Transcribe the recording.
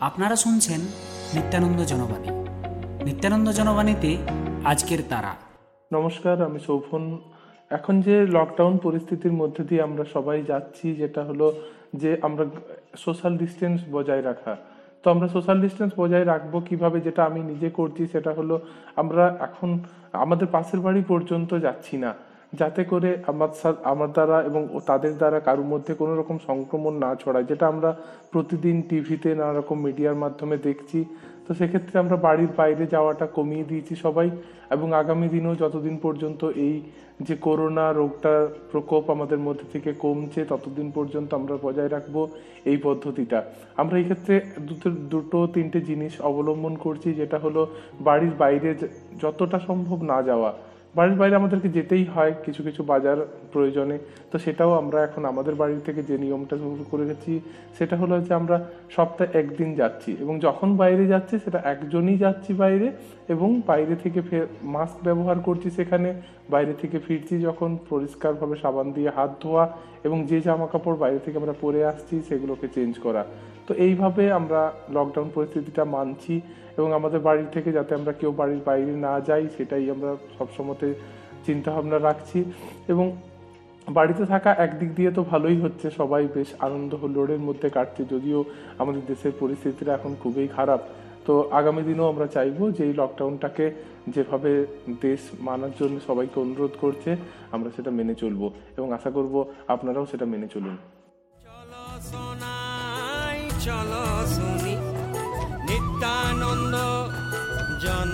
আপনারা শুনছেন নিত্যানন্দ জনবাণী। নিত্যানন্দ জনবাণীতে আজকের তারা। নমস্কার, আমি শোভন এখন যে লকডাউন পরিস্থিতির মধ্যে দিয়ে আমরা সবাই যাচ্ছি, যেটা হলো যে আমরা সোশ্যাল ডিস্টেন্স বজায় রাখা। তো আমরা সোশ্যাল ডিস্টেন্স বজায় রাখব কীভাবে? যেটা আমি নিজে করছি, সেটা হলো আমরা এখন আমাদের পাশের বাড়ি পর্যন্ত যাচ্ছি না। যাতে করে আমার আমার দ্বারা এবং তাদের দ্বারা কারোর মধ্যে কোনো রকম সংক্রমণ না ছড়ায়, যেটা আমরা প্রতিদিন টিভিতে নানা রকম মিডিয়ার মাধ্যমে দেখছি। তো সেক্ষেত্রে আমরা বাড়ির বাইরে যাওয়াটা কমিয়ে দিয়েছি সবাই এবং আগামী দিনেও যতদিন পর্যন্ত এই যে করোনা রোগটার প্রকোপ আমাদের মধ্যে থেকে কমছে, ততদিন পর্যন্ত আমরা বজায় রাখব এই পদ্ধতিটা। আমরা এই ক্ষেত্রে দুটো দুটো, তিনটে জিনিস অবলম্বন করছি, যেটা হলো বাড়ির বাইরে যতটা সম্ভব না যাওয়া। বাড়ির বাইরে আমাদেরকে যেতেই হয় কিছু কিছু বাজার প্রয়োজনে। তো সেটাও আমরা এখন আমাদের বাড়ি থেকে যে নিয়মটা শুরু করে গেছি সেটা হলো যে আমরা সপ্তাহে একদিন যাচ্ছি এবং যখন বাইরে যাচ্ছি, সেটা একজনই যাচ্ছি বাইরে এবং বাইরে থেকে ফের মাস্ক ব্যবহার করছি সেখানে। বাইরে থেকে ফিরছি যখন পরিষ্কারভাবে সাবান দিয়ে হাত ধোয়া এবং যে জামা কাপড় বাইরে থেকে আমরা পরে আসছি সেগুলোকে চেঞ্জ করা। তো এইভাবে আমরা লকডাউন পরিস্থিতিটা মানছি এবং আমাদের বাড়ি থেকে যাতে আমরা কেউ বাড়ির বাইরে না যাই সেটাই আমরা সবসময়তে চিন্তা ভাবনা রাখছি। এবং বাড়িতে থাকা একদিক দিয়ে তো ভালোই হচ্ছে, সবাই বেশ আনন্দ হুল্লোড়ের মধ্যে কাটছে, যদিও আমাদের দেশের পরিস্থিতিটা এখন খুবই খারাপ। তো আগামী দিনেও আমরা চাইব যে এই লকডাউনটাকে যেভাবে দেশ মানার জন্য সবাইকে অনুরোধ করছে, আমরা সেটা মেনে চলবো। এবং আশা করব আপনারাও সেটা মেনে চলুন। চলো নিত্যানন্দ জন